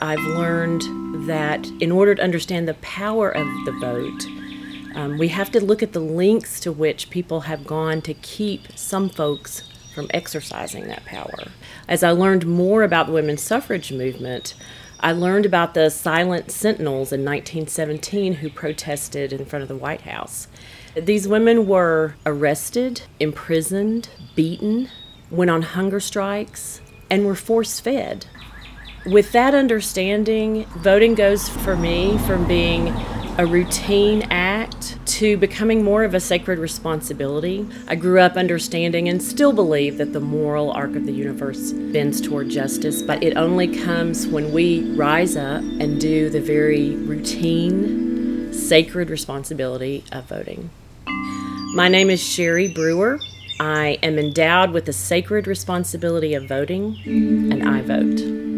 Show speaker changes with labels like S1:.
S1: I've learned that in order to understand the power of the vote, um, we have to look at the lengths to which people have gone to keep some folks from exercising that power. As I learned more about the women's suffrage movement, I learned about the silent sentinels in 1917 who protested in front of the White House. These women were arrested, imprisoned, beaten, went on hunger strikes, and were force fed. With that understanding, voting goes for me from being a routine act to becoming more of a sacred responsibility. I grew up understanding and still believe that the moral arc of the universe bends toward justice, but it only comes when we rise up and do the very routine, sacred responsibility of voting. My name is Sherry Brewer. I am endowed with the sacred responsibility of voting, and I vote.